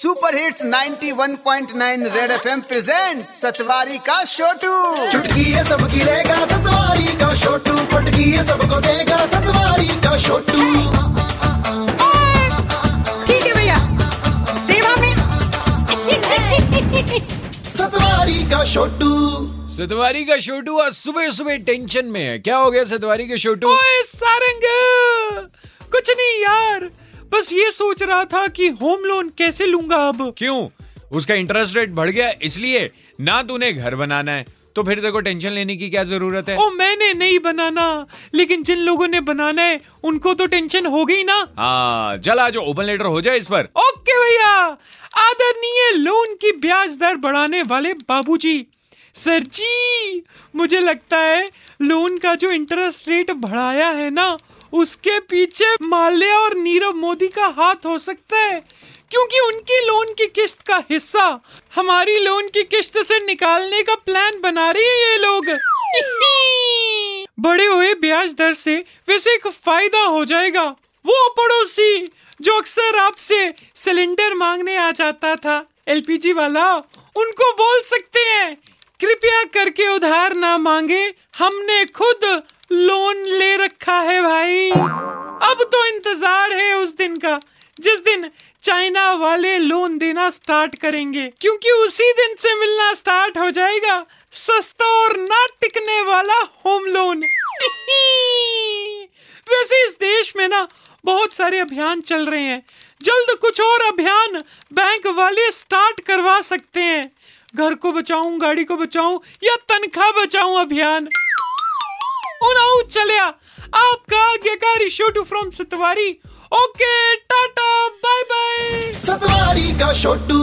Super hits 91.9 Red FM present Satwari का छोटू चुटकी है सबकी लेगा सतवारी का छोटू पटकी है सबको देगा सतवारी का छोटू ठीक है भैया। सेवा में। सतवारी का छोटू सतवारी का छोटू आज सुबह सुबह टेंशन में है। क्या हो गया सतवारी के छोटू ओए सारंग कुछ नहीं यार। बस ये सोच रहा था कि होम लोन कैसे लूँगा अब। क्यों? उसका इंटरेस्ट रेट बढ़ गया इसलिए ना तूने घर बनाना है। तो फिर तेरे को टेंशन लेने की क्या ज़रूरत है? ओ मैंने नहीं बनाना लेकिन जिन लोगों ने बनाना है उनको तो टेंशन हो गई ना। हाँ चल आज ओपन लेटर हो जाए इस पर। ओके भैया आदरणीय लोन की ब्याज दर बढ़ाने वाले बाबूजी। सर जी, मुझे लगता है लोन का जो इंटरेस्ट रेट बढ़ाया है ना, उसके पीछे माल्या और नीरव मोदी का हाथ हो सकता है। क्योंकि उनकी लोन की किस्त का हिस्सा, हमारी लोन की किस्त से निकालने का प्लान बना रही है ये लोग। बड़े हुए ब्याज दर से वैसे एक फ़ायदा हो जाएगा। वो पड़ोसी, जो अक्सर आपसे सिलेंडर मांगने आ जाता था एलपीजी वाला, उनको बोल सकते हैं कृपया करके उधार ना मांगे। हमने खुद लोन ले रखा है भाई। अब तो इंतज़ार है उस दिन का, जिस दिन चाइना वाले लोन देना स्टार्ट करेंगे। क्योंकि उसी दिन से मिलना स्टार्ट हो जाएगा। सस्ता और ना टिकने वाला होम लोन वैसे इस देश में ना बहुत सारे अभियान चल रहे हैं। जल्द कुछ और अभियान बैंक वाले स्टार्ट करवा सकते हैं। घर को बचाऊं, गाड़ी को बचाऊं, या तनख्वाह बचाऊं अभियान? उनाऊ चलिया आपका आज्ञाकारी Chhotu from Satwari. Okay, tata bye bye Satwari का छोटू